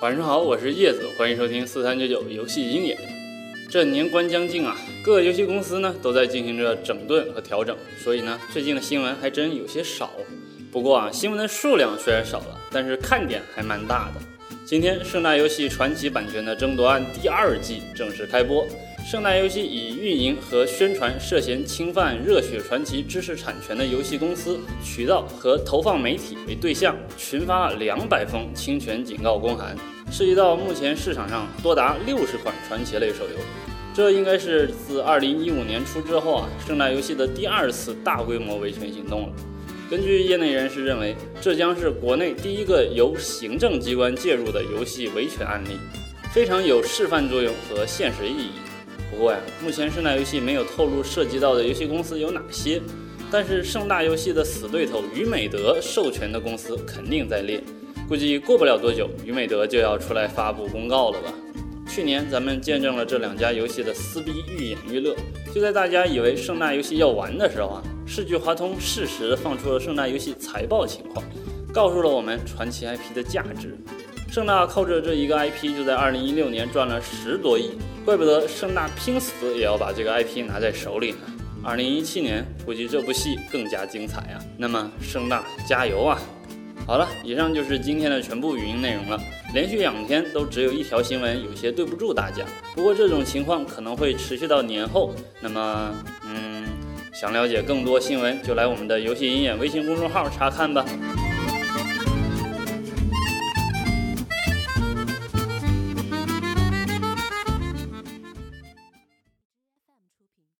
晚上好，我是叶子，欢迎收听四三九九游戏鹰眼。这年关将近啊，各个游戏公司呢都在进行着整顿和调整，所以呢，最近的新闻还真有些少。不过啊，新闻的数量虽然少了，但是看点还蛮大的。今天，盛大游戏传奇版权的争夺案第二季正式开播。盛大游戏以运营和宣传涉嫌侵犯《热血传奇》知识产权的游戏公司、渠道和投放媒体为对象，群发两百封侵权警告公函，涉及到目前市场上多达六十款传奇类手游。这应该是自二零一五年初之后啊，盛大游戏的第二次大规模维权行动了。根据业内人士认为，这将是国内第一个由行政机关介入的游戏维权案例，非常有示范作用和现实意义。不过呀，目前盛大游戏没有透露涉及到的游戏公司有哪些，但是盛大游戏的死对头于美德授权的公司肯定在列，估计过不了多久，于美德就要出来发布公告了吧。去年咱们见证了这两家游戏的撕逼愈演愈乐，就在大家以为盛大游戏要完的时候啊，世纪华通适时放出了盛大游戏财报情况，告诉了我们传奇 IP 的价值。盛大靠着这一个 IP，就在2016年赚了十多亿，怪不得盛大拼死也要把这个 IP 拿在手里呢。2017年估计这部戏更加精彩啊！那么盛大加油啊！好了，以上就是今天的全部语音内容了。连续两天都只有一条新闻，有些对不住大家。不过这种情况可能会持续到年后。那么，嗯，想了解更多新闻，就来我们的游戏鹰眼微信公众号查看吧。